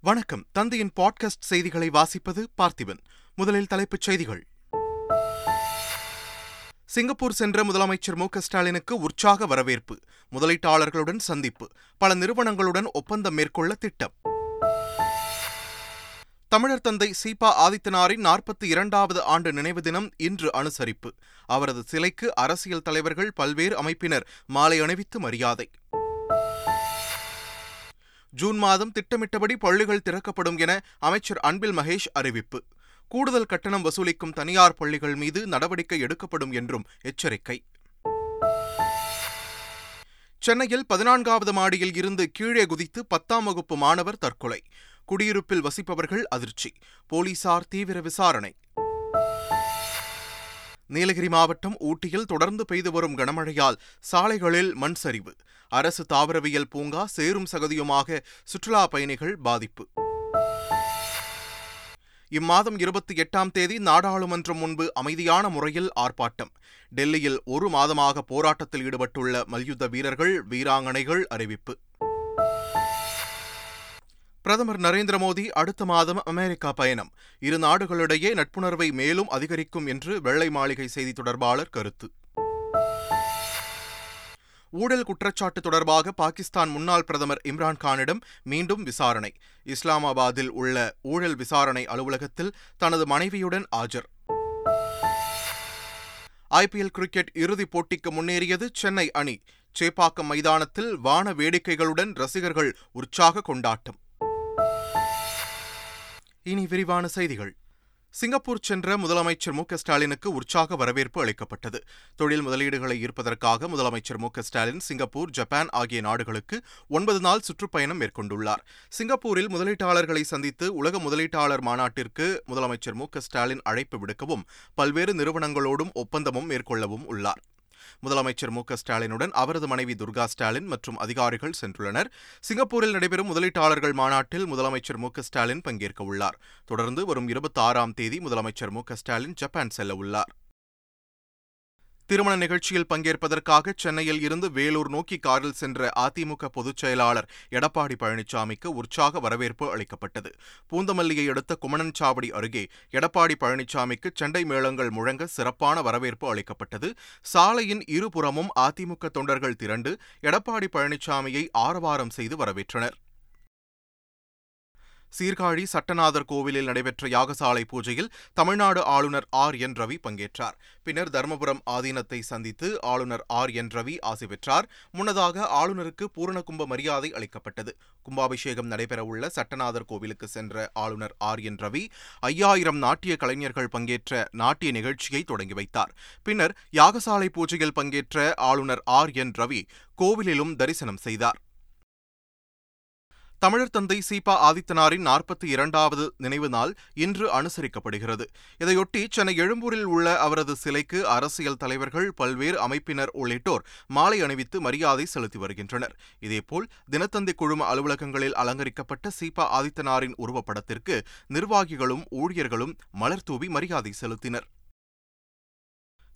வணக்கம். தந்தையின் பாட்காஸ்ட் செய்திகளை வாசிப்பது பார்த்திபன். முதலில் தலைப்புச் செய்திகள். சிங்கப்பூர் சென்ற முதலமைச்சர் மு ஸ்டாலினுக்கு உற்சாக வரவேற்பு முதலீட்டாளர்களுடன் சந்திப்பு பல நிறுவனங்களுடன் ஒப்பந்தம் மேற்கொள்ள திட்டம். தமிழர் தந்தை சீபா ஆதித்தனாரின் நாற்பத்தி இரண்டாவது ஆண்டு நினைவு தினம் இன்று அனுசரிப்பு. அவரது சிலைக்கு அரசியல் தலைவர்கள் பல்வேறு அமைப்பினர் மாலை அணிவித்து மரியாதை. ஜூன் மாதம் திட்டமிட்டபடி பள்ளிகள் திறக்கப்படும் என அமைச்சர் அன்பில் மகேஷ் அறிவிப்பு. கூடுதல் கட்டணம் வசூலிக்கும் தனியார் பள்ளிகள் மீது நடவடிக்கை எடுக்கப்படும் என்றும் எச்சரிக்கை. சென்னையில் பதினான்காவது மாடியில் இருந்து கீழே குதித்து பத்தாம் வகுப்பு மாணவர் தற்கொலை. குடியிருப்பில் வசிப்பவர்கள் அதிர்ச்சி. போலீசார் தீவிர விசாரணை. நீலகிரி மாவட்டம் ஊட்டியில் தொடர்ந்து பெய்து வரும் கனமழையால் சாலைகளில் மண் சரிவு. அரசு தாவரவியல் பூங்கா சேரும் சகதியுமாக சுற்றுலா பயணிகள் பாதிப்பு. இம்மாதம் இருபத்தி எட்டாம் தேதி நாடாளுமன்றம் முன்பு அமைதியான முறையில் ஆர்ப்பாட்டம். டெல்லியில் ஒரு மாதமாக போராட்டத்தில் ஈடுபட்டுள்ள மல்யுத்த வீரர்கள் வீராங்கனைகள் அறிவிப்பு. பிரதமர் நரேந்திர மோடி அடுத்த மாதம் அமெரிக்கா பயணம். இரு நாடுகளிடையே நட்புணர்வை மேலும் அதிகரிக்கும் என்று வெள்ளை மாளிகை செய்தி தொடர்பாளர் கருத்து. ஊழல் குற்றச்சாட்டு தொடர்பாக பாகிஸ்தான் முன்னாள் பிரதமர் இம்ரான்கானிடம் மீண்டும் விசாரணை. இஸ்லாமாபாத்தில் உள்ள ஊழல் விசாரணை அலுவலகத்தில் தனது மனைவியுடன் ஆஜர். ஐபிஎல் கிரிக்கெட் இறுதிப் போட்டிக்கு முன்னேறியது சென்னை அணி. சேப்பாக்கம் மைதானத்தில் வான வேடிக்கைகளுடன் ரசிகர்கள் உற்சாக கொண்டாட்டம். இனி விரிவான செய்திகள். சிங்கப்பூர் சென்ற முதலமைச்சர் மு ஸ்டாலினுக்கு உற்சாக வரவேற்பு அளிக்கப்பட்டது. தொழில் முதலீடுகளை ஈர்ப்பதற்காக முதலமைச்சர் மு ஸ்டாலின் சிங்கப்பூர் ஜப்பான் ஆகிய நாடுகளுக்கு ஒன்பது நாள் சுற்றுப்பயணம் மேற்கொண்டுள்ளார். சிங்கப்பூரில் முதலீட்டாளர்களை சந்தித்து உலக முதலீட்டாளர் மாநாட்டிற்கு முதலமைச்சர் மு ஸ்டாலின் அழைப்பு விடுக்கவும் பல்வேறு நிறுவனங்களோடும் ஒப்பந்தமும் மேற்கொள்ளவும் உள்ளார். முதலமைச்சர் மு ஸ்டாலினுடன் அவரது மனைவி துர்கா ஸ்டாலின் மற்றும் அதிகாரிகள் சென்றுள்ளனர். சிங்கப்பூரில் நடைபெறும் முதலீட்டாளர்கள் மாநாட்டில் முதலமைச்சர் மு ஸ்டாலின் பங்கேற்க உள்ளார் தொடர்ந்து வரும் இருபத்தி ஆறாம் தேதி முதலமைச்சர் மு ஸ்டாலின் ஜப்பான் செல்ல உள்ளார் திருமண நிகழ்ச்சியில் பங்கேற்பதற்காக சென்னையில் இருந்து வேலூர் நோக்கி காரில் சென்ற அதிமுக பொதுச் செயலாளர் எடப்பாடி பழனிசாமிக்கு உற்சாக வரவேற்பு அளிக்கப்பட்டது. பூந்தமல்லியை அடுத்த குமணன்சாவடி அருகே எடப்பாடி பழனிசாமிக்கு சண்டை மேளங்கள் முழங்க சிறப்பான வரவேற்பு அளிக்கப்பட்டது. சாலையின் இருபுறமும் அதிமுக தொண்டர்கள் திரண்டு எடப்பாடி பழனிசாமியை ஆரவாரம் செய்து வரவேற்றனர். சீர்காழி சட்டநாதர் கோவிலில் நடைபெற்ற யாகசாலை பூஜையில் தமிழ்நாடு ஆளுநர் ஆர் என் ரவி பங்கேற்றார். பின்னர் தருமபுரம் ஆதீனத்தை சந்தித்து ஆளுநர் ஆர் என் ரவி ஆசி பெற்றார். முன்னதாக ஆளுநருக்கு பூரணகும்ப மரியாதை அளிக்கப்பட்டது. கும்பாபிஷேகம் நடைபெறவுள்ள சட்டநாதர் கோவிலுக்கு சென்ற ஆளுநர் ஆர் என் ரவி ஐயாயிரம் நாட்டிய கலைஞர்கள் பங்கேற்ற நாட்டிய நிகழ்ச்சியை தொடங்கி வைத்தார். பின்னர் யாகசாலை பூஜையில் பங்கேற்ற ஆளுநர் ஆர் என் ரவி கோவிலிலும் தரிசனம் செய்தார். தமிழர் தந்தை சீபா ஆதித்தனாரின் நாற்பத்தி இரண்டாவது நினைவு நாள் இன்று அனுசரிக்கப்படுகிறது. இதையொட்டி சென்னை எழும்பூரில் உள்ள அவரது சிலைக்கு அரசியல் தலைவர்கள் பல்வேறு அமைப்பினர் உள்ளிட்டோர் மாலை அணிவித்து மரியாதை செலுத்தி வருகின்றனர். இதேபோல் தினத்தந்தி குழும அலுவலகங்களில் அலங்கரிக்கப்பட்ட சீபா ஆதித்தனாரின் உருவப்படத்திற்கு நிர்வாகிகளும் ஊழியர்களும் மலர்தூவி மரியாதை செலுத்தினர்.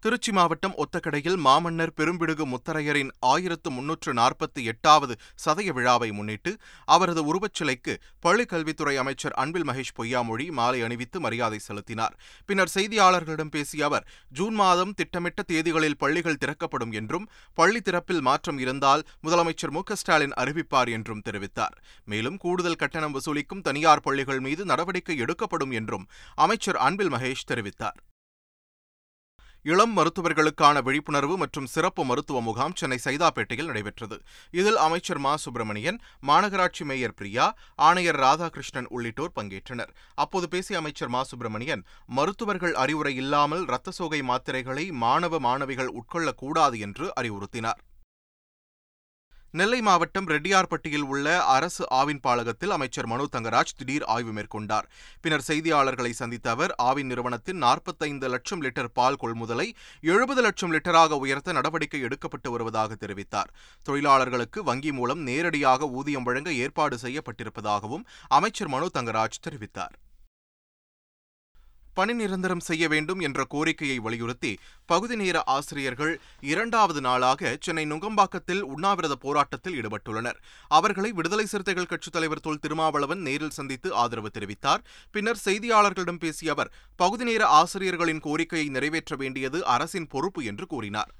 திருச்சி மாவட்டம் ஒத்தக்கடையில் மாமன்னர் பெரும்பிடுகு முத்தரையரின் ஆயிரத்து முன்னூற்று நாற்பத்தி எட்டாவது சதய விழாவை முன்னிட்டு அவரது உருவச்சிலைக்கு பள்ளிக் கல்வித்துறை அமைச்சர் அன்பில் மகேஷ் பொய்யாமொழி மாலை அணிவித்து மரியாதை செலுத்தினார். பின்னர் செய்தியாளர்களிடம் பேசிய அவர் ஜூன் மாதம் திட்டமிட்ட தேதிகளில் பள்ளிகள் திறக்கப்படும் என்றும் பள்ளி திறப்பில் மாற்றம் இருந்தால் முதலமைச்சர் மு ஸ்டாலின் அறிவிப்பார் என்றும் தெரிவித்தார். மேலும் கூடுதல் கட்டணம் வசூலிக்கும் தனியார் பள்ளிகள் மீது நடவடிக்கை எடுக்கப்படும் என்றும் அமைச்சர் அன்பில் மகேஷ் தெரிவித்தார். இளம் மருத்துவர்களுக்கான விழிப்புணர்வு மற்றும் சிறப்பு மருத்துவ முகாம் சென்னை சைதாப்பேட்டையில் நடைபெற்றது. இதில் அமைச்சர் மா. சுப்பிரமணியன் மாநகராட்சி மேயர் பிரியா ஆணையர் ராதாகிருஷ்ணன் உள்ளிட்டோர் பங்கேற்றனர். அப்போது பேசிய அமைச்சர் மா. சுப்பிரமணியன் மருத்துவர்கள் அறிவுரை இல்லாமல் இரத்த சோகை மாத்திரைகளை மாணவ மாணவிகள் உட்கொள்ளக்கூடாது என்று அறிவுறுத்தினார். நெல்லை மாவட்டம் ரெட்டியார்பட்டியில் உள்ள அரசு ஆவின் பாலகத்தில் அமைச்சர் மனு தங்கராஜ் திடீர் ஆய்வு மேற்கொண்டார். பின்னர் செய்தியாளர்களை சந்தித்த அவர் ஆவின் நிறுவனத்தின் நாற்பத்தைந்து லட்சம் லிட்டர் பால் கொள்முதலை எழுபது லட்சம் லிட்டராக உயர்த்த நடவடிக்கை எடுக்கப்பட்டு வருவதாக தெரிவித்தார். தொழிலாளர்களுக்கு வங்கி மூலம் நேரடியாக ஊதியம் வழங்க ஏற்பாடு செய்யப்பட்டிருப்பதாகவும் அமைச்சர் மனு தங்கராஜ் தெரிவித்தார். பணி நிரந்தரம் செய்ய வேண்டும் என்ற கோரிக்கையை வலியுறுத்தி பகுதி நேர ஆசிரியர்கள் இரண்டாவது நாளாக சென்னை நுங்கம்பாக்கத்தில் உண்ணாவிரத போராட்டத்தில் ஈடுபட்டுள்ளனர். அவர்களை விடுதலை சிறுத்தைகள் கட்சித் தலைவர் தொல் திருமாவளவன் நேரில் சந்தித்து ஆதரவு தெரிவித்தார். பின்னர் செய்தியாளர்களிடம் பேசிய அவர் பகுதி நேர ஆசிரியர்களின் கோரிக்கையை நிறைவேற்ற வேண்டியது அரசின் பொறுப்பு என்று கூறினார்.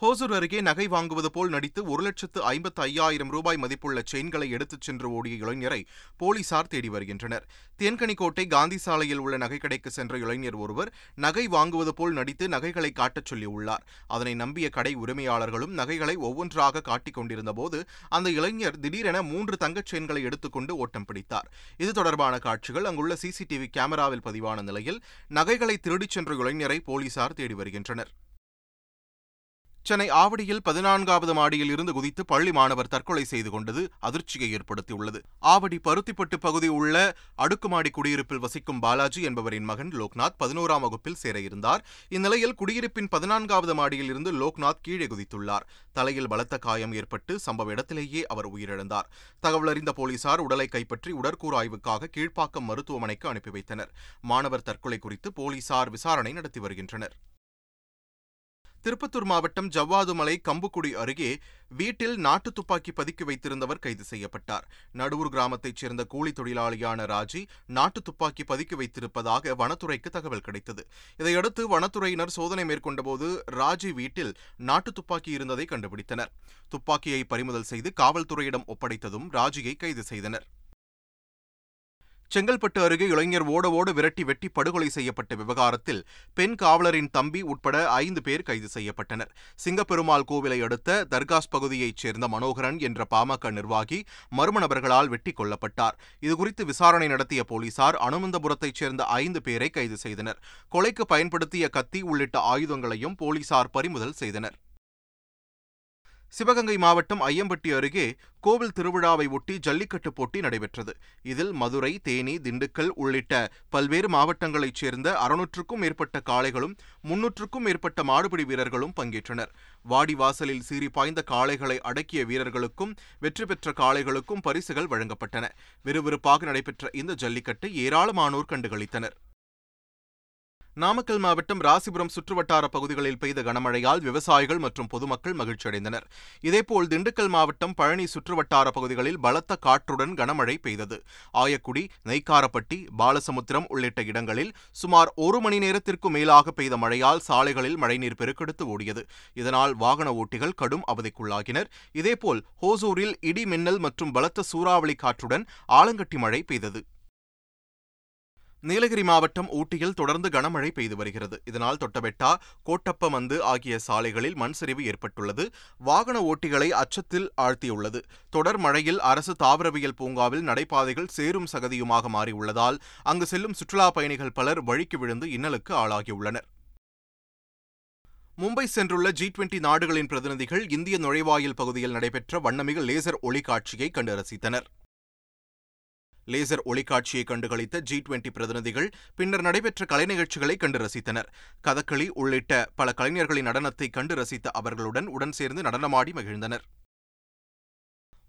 ஹோசூர் அருகே நகை வாங்குவது போல் நடித்து ஒரு லட்சத்து ஐம்பத்து ஐயாயிரம் ரூபாய் மதிப்புள்ள செயின்களை எடுத்துச் சென்று ஓடிய இளைஞரை போலீசார் தேடி வருகின்றனர். தேன்கனிக்கோட்டை காந்தி சாலையில் உள்ள நகைக்கடைக்கு சென்ற இளைஞர் ஒருவர் நகை வாங்குவது போல் நடித்து நகைகளை காட்டச் சொல்லியுள்ளார். அதனை நம்பிய கடை உரிமையாளர்களும் நகைகளை ஒவ்வொன்றாக காட்டிக் கொண்டிருந்தபோது அந்த இளைஞர் திடீரென மூன்று தங்கச் செயின்களை எடுத்துக்கொண்டு ஓட்டம் பிடித்தார். இது தொடர்பான காட்சிகள் அங்குள்ள சிசிடிவி கேமராவில் பதிவான நிலையில் நகைகளை திருடிச் சென்ற இளைஞரை போலீசார் தேடி வருகின்றனர். சென்னை ஆவடியில் பதினான்காவது மாடியில் இருந்து குதித்து பள்ளி மாணவர் தற்கொலை செய்து கொண்டது அதிர்ச்சியை ஏற்படுத்தியுள்ளது. ஆவடி பருத்திப்பட்டு பகுதி உள்ள அடுக்குமாடி குடியிருப்பில் வசிக்கும் பாலாஜி என்பவரின் மகன் லோக்நாத் பதினோராம் வகுப்பில் சேர இருந்தார். இந்நிலையில் குடியிருப்பின் பதினான்காவது மாடியில் இருந்து லோக்நாத் கீழே குதித்துள்ளார். தலையில் பலத்த காயம் ஏற்பட்டு சம்பவ இடத்திலேயே அவர் உயிரிழந்தார். தகவல் அறிந்த போலீசார் உடலை கைப்பற்றி உடற்கூறாய்வுக்காக கீழ்ப்பாக்கம் மருத்துவமனைக்கு அனுப்பி வைத்தனர். மாணவர் தற்கொலை குறித்து போலீசார் விசாரணை நடத்தி வருகின்றனர். திருப்பத்தூர் மாவட்டம் ஜவ்வாதுமலை கம்புக்குடி அருகே வீட்டில் நாட்டு துப்பாக்கி பதுக்கி வைத்திருந்தவர் கைது செய்யப்பட்டார். நடுவூர் கிராமத்தைச் சேர்ந்த கூலி தொழிலாளியான ராஜி நாட்டு துப்பாக்கி பதுக்கி வைத்திருப்பதாக வனத்துறைக்கு தகவல் கிடைத்தது. இதையடுத்து வனத்துறையினர் சோதனை மேற்கொண்டபோது ராஜி வீட்டில் நாட்டு துப்பாக்கி இருந்ததை கண்டுபிடித்தனர். துப்பாக்கியை பறிமுதல் செய்து காவல்துறையிடம் ஒப்படைத்ததும் ராஜியை கைது செய்தனர். செங்கல்பட்டு அருகே இளைஞர் ஓட ஓட விரட்டி வெட்டி படுகொலை செய்யப்பட்ட விவகாரத்தில் பெண் காவலரின் தம்பி உட்பட ஐந்து பேர் கைது செய்யப்பட்டனர். சிங்கப்பெருமாள் கோவிலை அடுத்த தர்காஸ் பகுதியைச் சேர்ந்த மனோகரன் என்ற பாமக நிர்வாகி மர்ம நபர்களால் வெட்டி கொல்லப்பட்டார். இதுகுறித்து விசாரணை நடத்திய போலீசார் அனுமந்தபுரத்தைச் சேர்ந்த ஐந்து பேரை கைது செய்தனர். கொலைக்கு பயன்படுத்திய கத்தி உள்ளிட்ட ஆயுதங்களையும் போலீசார் பறிமுதல் செய்தனர். சிவகங்கை மாவட்டம் ஐயம்பட்டி அருகே கோவில் திருவிழாவை ஒட்டி ஜல்லிக்கட்டு போட்டி நடைபெற்றது. இதில் மதுரை தேனி திண்டுக்கல் உள்ளிட்ட பல்வேறு மாவட்டங்களைச் சேர்ந்த அறுநூற்றுக்கும் மேற்பட்ட காளைகளும் முன்னூற்றுக்கும் மேற்பட்ட மாடுபிடி வீரர்களும் பங்கேற்றனர். வாடிவாசலில் சீறி பாய்ந்த காளைகளை அடக்கிய வீரர்களுக்கும் வெற்றி பெற்ற காளைகளுக்கும் பரிசுகள் வழங்கப்பட்டன. விறுவிறுப்பாக நடைபெற்ற இந்த ஜல்லிக்கட்டை ஏராளமானோர் கண்டுகளித்தனர். நாமக்கல் மாவட்டம் ராசிபுரம் சுற்றுவட்டார பகுதிகளில் பெய்த கனமழையால் விவசாயிகள் மற்றும் பொதுமக்கள் மகிழ்ச்சியடைந்தனர். இதேபோல் திண்டுக்கல் மாவட்டம் பழனி சுற்றுவட்டார பகுதிகளில் பலத்த காற்றுடன் கனமழை பெய்தது. ஆயக்குடி நெய்க்காரப்பட்டி பாலசமுத்திரம் உள்ளிட்ட இடங்களில் சுமார் ஒரு மணி நேரத்திற்கு மேலாக பெய்த மழையால் சாலைகளில் மழைநீர் பெருக்கெடுத்து ஓடியது. இதனால் வாகன ஓட்டிகள் கடும் அவதிக்குள்ளாகினர். இதேபோல் ஹோசூரில் இடி மின்னல் மற்றும் பலத்த சூறாவளி காற்றுடன் ஆலங்கட்டி மழை பெய்தது. நீலகிரி மாவட்டம் ஊட்டியில் தொடர்ந்து கனமழை பெய்து வருகிறது. இதனால் தொட்டபெட்டா கோட்டப்பமந்து ஆகிய சாலைகளில் மண் சரிவு ஏற்பட்டுள்ளது. வாகன ஓட்டிகளை அச்சத்தில் ஆழ்த்தியுள்ளது. தொடர் மழையில் அரசு தாவரவியல் பூங்காவில் நடைபாதைகள் சேரும் சகதியுமாக மாறியுள்ளதால் அங்கு செல்லும் சுற்றுலா பயணிகள் பலர் வழிக்கு விழுந்து இன்னலுக்கு ஆளாகியுள்ளனர். மும்பை சென்றுள்ள ஜி டுவெண்டி நாடுகளின் பிரதிநிதிகள் இந்திய நுழைவாயில் பகுதியில் நடைபெற்ற வண்ணமிகு லேசர் ஒளிக்காட்சியை கண்டு ரசித்தனர். லேசர் ஒளிக்காட்சியை கண்டுகளித்த ஜி டுவெண்டி பிரதிநிதிகள் பின்னர் நடைபெற்ற கலை நிகழ்ச்சிகளை கண்டு ரசித்தனர். கதகளி உள்ளிட்ட பல கலைஞர்களின் நடனத்தை கண்டு ரசித்த அவர்களுடன் உடன் சேர்ந்து நடனமாடி மகிழ்ந்தனர்.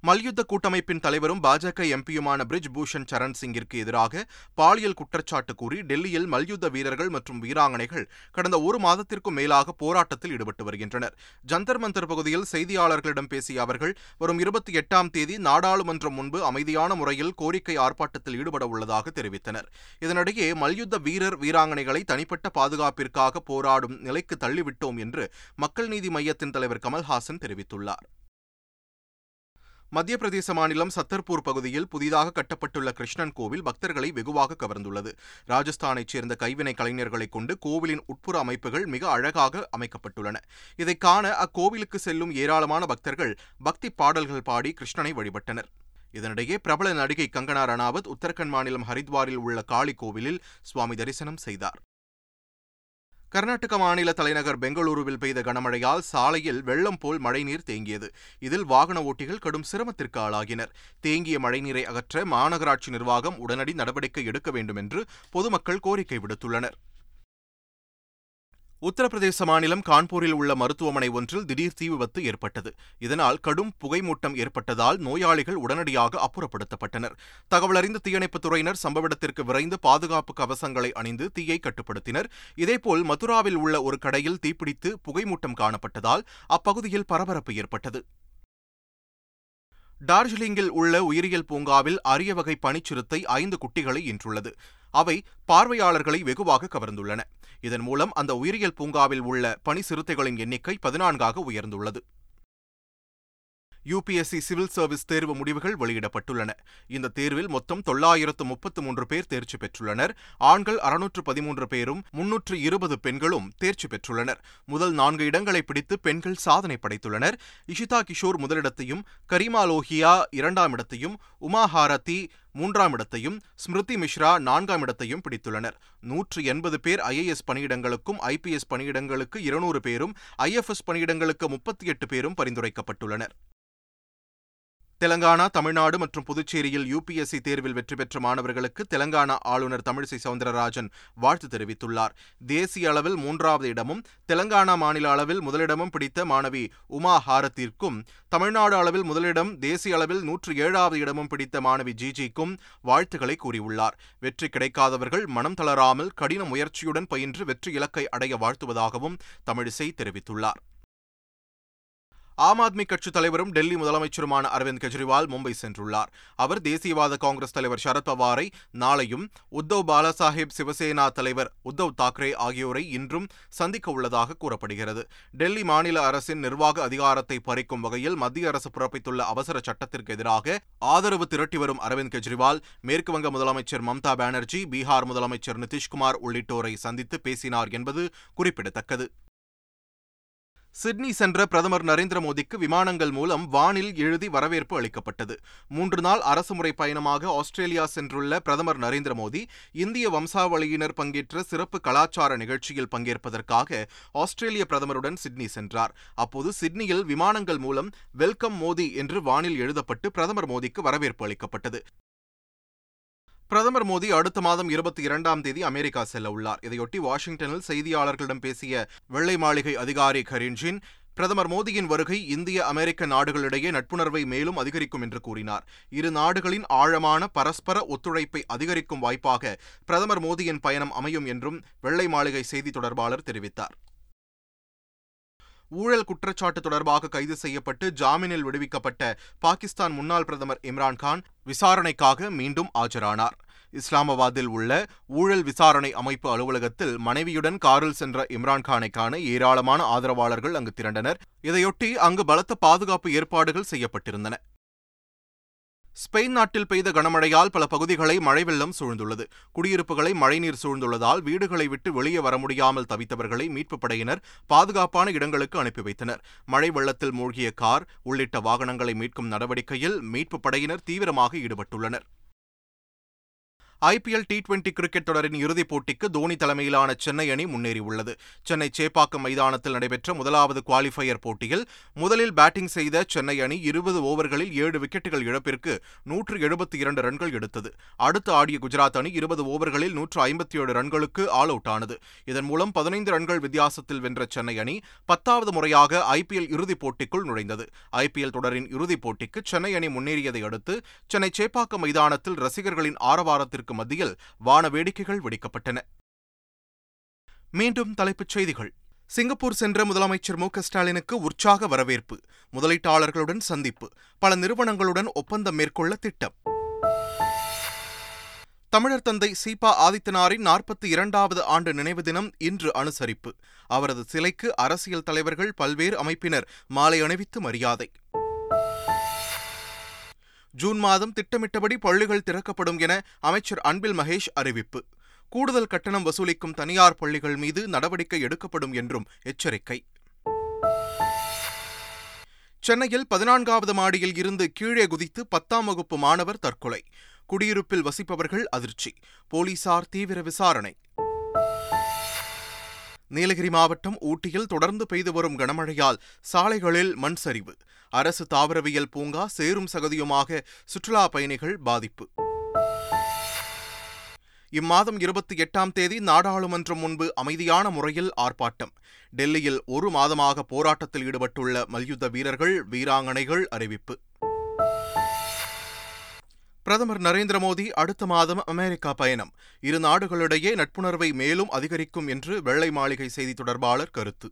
மல்யுத்த கூட்டமைப்பின் தலைவரும் பாஜக எம்பியுமான பிரிஜ் பூஷன் சரண் சிங்கிற்கு எதிராக பாலியல் குற்றச்சாட்டு கூறி டெல்லியில் மல்யுத்த வீரர்கள் மற்றும் வீராங்கனைகள் கடந்த ஒரு மாதத்திற்கும் மேலாக போராட்டத்தில் ஈடுபட்டு வருகின்றனர். ஜந்தர் மந்தர் பகுதியில் செய்தியாளர்களிடம் பேசிய அவர்கள் வரும் இருபத்தி எட்டாம் தேதி நாடாளுமன்றம் முன்பு அமைதியான முறையில் கோரிக்கை ஆர்ப்பாட்டத்தில் ஈடுபட உள்ளதாக தெரிவித்தனர். இதனிடையே மல்யுத்த வீரர் வீராங்கனைகளை தனிப்பட்ட பாதுகாப்பிற்காக போராடும் நிலைக்கு தள்ளிவிட்டோம் என்று மக்கள் நீதி மையத்தின் தலைவர் கமல்ஹாசன் தெரிவித்துள்ளார். மத்திய பிரதேச மாநிலம் சத்தர்பூர் பகுதியில் புதிதாக கட்டப்பட்டுள்ள கிருஷ்ணன் கோவில் பக்தர்களை வெகுவாக கவர்ந்துள்ளது. ராஜஸ்தானைச் சேர்ந்த கைவினை கலைஞர்களைக் கொண்டு கோவிலின் உட்புற அமைப்புகள் மிக அழகாக அமைக்கப்பட்டுள்ளன. இதை காண அக்கோவிலுக்கு செல்லும் ஏராளமான பக்தர்கள் பக்தி பாடல்கள் பாடி கிருஷ்ணனை வழிபட்டனர். இதனிடையே பிரபல நடிகை கங்கனா ரணாவத் உத்தரகண்ட் மாநிலம் ஹரித்வாரில் உள்ள காளி கோவிலில் சுவாமி தரிசனம் செய்தார். கர்நாடக மாநில தலைநகர் பெங்களூருவில் பெய்த கனமழையால் சாலையில் வெள்ளம் போல் மழைநீர் தேங்கியது. இதில் வாகன ஓட்டிகள் கடும் சிரமத்திற்கு ஆளாகினர். தேங்கிய மழைநீரை அகற்ற மாநகராட்சி நிர்வாகம் உடனடி நடவடிக்கை எடுக்க வேண்டும் என்று பொதுமக்கள் கோரிக்கை விடுத்துள்ளனர். உத்தரப்பிரதேச மாநிலம் கான்பூரில் உள்ள மருத்துவமனை ஒன்றில் திடீர் தீ விபத்து ஏற்பட்டது. இதனால் கடும் புகைமூட்டம் ஏற்பட்டதால் நோயாளிகள் உடனடியாக அப்புறப்படுத்தப்பட்டனர். தகவலறிந்த தீயணைப்புத் துறையினர் சம்பவ இடத்திற்கு விரைந்து பாதுகாப்பு கவசங்களை அணிந்து தீயை கட்டுப்படுத்தினர். இதேபோல் மதுராவில் உள்ள ஒரு கடையில் தீப்பிடித்து புகைமூட்டம் காணப்பட்டதால் அப்பகுதியில் பரபரப்பு ஏற்பட்டது. டார்ஜிலிங்கில் உள்ள உயிரியல் பூங்காவில் அரிய வகை பனிச்சிறுத்தை ஐந்து குட்டிகளை ஈன்றுள்ளது. அவை பார்வையாளர்களை வெகுவாக கவர்ந்துள்ளன. இதன் மூலம் அந்த உயிரியல் பூங்காவில் உள்ள பனி சிறுத்தைகளின் எண்ணிக்கை பதினான்காக உயர்ந்துள்ளது. யுபிஎஸ்சி சிவில் சர்வீஸ் தேர்வு முடிவுகள் வெளியிடப்பட்டுள்ளன. இந்த தேர்வில் மொத்தம் தொள்ளாயிரத்து முப்பத்து மூன்று பேர் தேர்ச்சி பெற்றுள்ளனர். ஆண்கள் அறுநூற்று பதிமூன்று பேரும் முன்னூற்று இருபது பெண்களும் தேர்ச்சி பெற்றுள்ளனர். முதல் நான்கு இடங்களை பிடித்து பெண்கள் சாதனை படைத்துள்ளனர். இஷிதா கிஷோர் முதலிடத்தையும் கரிமா லோஹியா இரண்டாம் இடத்தையும் உமா ஹாரதி மூன்றாம் இடத்தையும் ஸ்மிருதி மிஸ்ரா நான்காம் இடத்தையும் பிடித்துள்ளனர். நூற்று எண்பது பேர் ஐஏஎஸ் பணியிடங்களுக்கும் ஐபிஎஸ் பணியிடங்களுக்கு இருநூறு பேரும் ஐஎஃப்எஸ் பணியிடங்களுக்கு முப்பத்தி எட்டு பேரும் பரிந்துரைக்கப்பட்டுள்ளனர். தெலங்கானா தமிழ்நாடு மற்றும் புதுச்சேரியில் யுபிஎஸ்சி தேர்வில் வெற்றி பெற்ற மாணவர்களுக்கு தெலங்கானா ஆளுநர் தமிழிசை சவுந்தரராஜன் வாழ்த்து தெரிவித்துள்ளார். தேசிய அளவில் மூன்றாவது இடமும் தெலங்கானா மாநில அளவில் முதலிடமும் பிடித்த மாணவி உமா ஹாரத்திற்கும் தமிழ்நாடு அளவில் முதலிடம் தேசிய அளவில் நூற்று ஏழாவது இடமும் பிடித்த மாணவி ஜிஜிக்கும் வாழ்த்துக்களை கூறியுள்ளார். வெற்றி கிடைக்காதவர்கள் மனம் தளராமல் கடின முயற்சியுடன் பயின்று வெற்றி இலக்கை அடைய வாழ்த்துவதாகவும் தமிழிசை தெரிவித்துள்ளார். ஆம் ஆத்மி கட்சி தலைவரும் டெல்லி முதலமைச்சருமான அரவிந்த் கெஜ்ரிவால் மும்பை சென்றுள்ளார். அவர் தேசியவாத காங்கிரஸ் தலைவர் சரத்பவாரை நாளையும் உத்தவ் பாலாசாஹேப் சிவசேனா தலைவர் உத்தவ் தாக்கரே ஆகியோரை இன்றும் சந்திக்க உள்ளதாக கூறப்படுகிறது. டெல்லி மாநில அரசின் நிர்வாக அதிகாரத்தை பறிக்கும் வகையில் மத்திய அரசு பிறப்பித்துள்ள அவசர சட்டத்திற்கு எதிராக ஆதரவு திரட்டி வரும் அரவிந்த் கெஜ்ரிவால் மேற்குவங்க முதலமைச்சர் மம்தா பானர்ஜி பீகார் முதலமைச்சர் நிதிஷ்குமார் உள்ளிட்டோரை சந்தித்து பேசினார் என்பது குறிப்பிடத்தக்கது. சிட்னி சென்ற பிரதமர் நரேந்திர மோடிக்கு விமானங்கள் மூலம் வானில் எழுதி வரவேற்பு அளிக்கப்பட்டது. மூன்று நாள் அரசுமுறை பயணமாக ஆஸ்திரேலியா சென்றுள்ள பிரதமர் நரேந்திர மோடி இந்திய வம்சாவளியினர் பங்கேற்ற சிறப்பு கலாச்சார நிகழ்ச்சியில் பங்கேற்பதற்காக ஆஸ்திரேலிய பிரதமருடன் சிட்னி சென்றார். அப்போது சிட்னியில் விமானங்கள் மூலம் வெல்கம் மோடி என்று வானில் எழுதப்பட்டு பிரதமர் மோடிக்கு வரவேற்பு அளிக்கப்பட்டது. பிரதமர் மோடி அடுத்த மாதம் இருபத்தி இரண்டாம் தேதி அமெரிக்கா செல்ல உள்ளார். இதையொட்டி வாஷிங்டனில் செய்தியாளர்களிடம் பேசிய வெள்ளை மாளிகை அதிகாரி கரின்ஜின் பிரதமர் மோடியின் வருகை இந்திய அமெரிக்க நாடுகளிடையே நட்புணர்வை மேலும் அதிகரிக்கும் என்று கூறினார். இரு நாடுகளின் ஆழமான பரஸ்பர ஒத்துழைப்பை அதிகரிக்கும் வாய்ப்பாக பிரதமர் மோடியின் பயணம் அமையும் என்றும் வெள்ளை மாளிகை செய்தி தொடர்பாளர் தெரிவித்தார். ஊழல் குற்றச்சாட்டு தொடர்பாக கைது செய்யப்பட்டு ஜாமீனில் விடுவிக்கப்பட்ட பாகிஸ்தான் முன்னாள் பிரதமர் இம்ரான்கான் விசாரணைக்காக மீண்டும் ஆஜரானார். இஸ்லாமாபாத்தில் உள்ள ஊழல் விசாரணை அமைப்பு அலுவலகத்தில் மனைவியுடன் காரில் சென்ற இம்ரான்கானை காண ஏராளமான ஆதரவாளர்கள் அங்கு திரண்டனர். இதையொட்டி அங்கு பலத்த பாதுகாப்பு ஏற்பாடுகள் செய்யப்பட்டிருந்தன. ஸ்பெயின் நாட்டில் பெய்த கனமழையால் பல பகுதிகளை மழை வெள்ளம் சூழ்ந்துள்ளது. குடியிருப்புகளை மழைநீர் சூழ்ந்துள்ளதால் வீடுகளை விட்டு வெளியே வர முடியாமல் தவித்தவர்களை மீட்புப் படையினர் பாதுகாப்பான இடங்களுக்கு அனுப்பி வைத்தனர். மழை வெள்ளத்தில் மூழ்கிய கார் உள்ளிட்ட வாகனங்களை மீட்கும் நடவடிக்கையில் மீட்புப் படையினர் தீவிரமாக ஈடுபட்டுள்ளனர். ஐபிஎல் டி டுவெண்டி கிரிக்கெட் தொடரின் இறுதிப் போட்டிக்கு தோனி தலைமையிலான சென்னை அணி முன்னேறியுள்ளது. சென்னை சேப்பாக்கம் மைதானத்தில் நடைபெற்ற முதலாவது குவாலிஃபயர் போட்டியில் முதலில் பேட்டிங் செய்த சென்னை அணி இருபது ஓவர்களில் ஏழு விக்கெட்டுகள் இழப்பிற்கு நூற்று எழுபத்தி இரண்டு ரன்கள் எடுத்தது. அடுத்து ஆடிய குஜராத் அணி இருபது ஓவர்களில் நூற்று ஐம்பத்தி ஏழு ரன்களுக்கு ஆல் அவுட் ஆனது. இதன் மூலம் பதினைந்து ரன்கள் வித்தியாசத்தில் வென்ற சென்னை அணி பத்தாவது முறையாக ஐபிஎல் இறுதிப் போட்டிக்குள் நுழைந்தது. ஐபிஎல் தொடரின் இறுதிப் போட்டிக்கு சென்னை அணி முன்னேறியதை அடுத்து சென்னை சேப்பாக்கம் மைதானத்தில் ரசிகர்களின் ஆரவாரத்திற்கு போருக்கு மத்தியில் வான வேடிக்கைகள் வெடிக்கப்பட்டன. மீண்டும் தலைப்புச் செய்திகள். சிங்கப்பூர் சென்ற முதலமைச்சர் மு ஸ்டாலினுக்கு உற்சாக வரவேற்பு முதலீட்டாளர்களுடன் சந்திப்பு பல நிறுவனங்களுடன் ஒப்பந்தம் மேற்கொள்ள திட்டம். தமிழர் தந்தை சீபா ஆதித்தனாரின் நாற்பத்தி இரண்டாவது ஆண்டு நினைவு தினம் இன்று அனுசரிப்பு. அவரது சிலைக்கு அரசியல் தலைவர்கள் பல்வேறு அமைப்பினர் மாலை அணிவித்து மரியாதை. ஜூன் மாதம் திட்டமிட்டபடி பள்ளிகள் திறக்கப்படும் என அமைச்சர் அன்பில் மகேஷ் அறிவிப்பு. கூடுதல் கட்டணம் வசூலிக்கும் தனியார் பள்ளிகள் மீது நடவடிக்கை எடுக்கப்படும் என்றும் எச்சரிக்கை. சென்னையில் பதினான்காவது மாடியில் இருந்து கீழே குதித்து பத்தாம் வகுப்பு மாணவர் தற்கொலை. குடியிருப்பில் வசிப்பவர்கள் அதிர்ச்சி. போலீசார் தீவிர விசாரணை. நீலகிரி மாவட்டம் ஊட்டியில் தொடர்ந்து பெய்து வரும் கனமழையால் சாலைகளில் மண் சரிவு. அரசு தாவரவியல் பூங்கா சேரும் சகதியுமாக சுற்றுலா பயணிகள் பாதிப்பு. இம்மாதம் இருபத்தி எட்டாம் தேதி நாடாளுமன்றம் முன்பு அமைதியான முறையில் ஆர்ப்பாட்டம். டெல்லியில் ஒரு மாதமாக போராட்டத்தில் ஈடுபட்டுள்ள மல்யுத்த வீரர்கள் வீராங்கனைகள் அறிவிப்பு. பிரதமர் நரேந்திர மோடி அடுத்த மாதம் அமெரிக்கா பயணம். இரு நாடுகளிடையே நட்புணர்வை மேலும் அதிகரிக்கும் என்று வெள்ளை மாளிகை செய்தி தொடர்பாளர் கருத்து.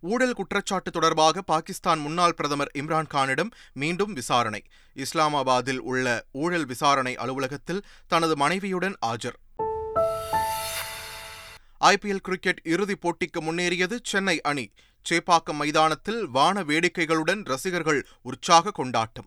ஊழல் குற்றச்சாட்டு தொடர்பாக பாகிஸ்தான் முன்னாள் பிரதமர் இம்ரான்கானிடம் மீண்டும் விசாரணை. இஸ்லாமாபாத்தில் உள்ள ஊழல் விசாரணை அலுவலகத்தில் தனது மனைவியுடன் ஆஜர். ஐபிஎல் கிரிக்கெட் இறுதிப் போட்டிக்கு முன்னேறியது சென்னை அணி. சேப்பாக்கம் மைதானத்தில் வான வேடிக்கைகளுடன் ரசிகர்கள் உற்சாக கொண்டாட்டம்.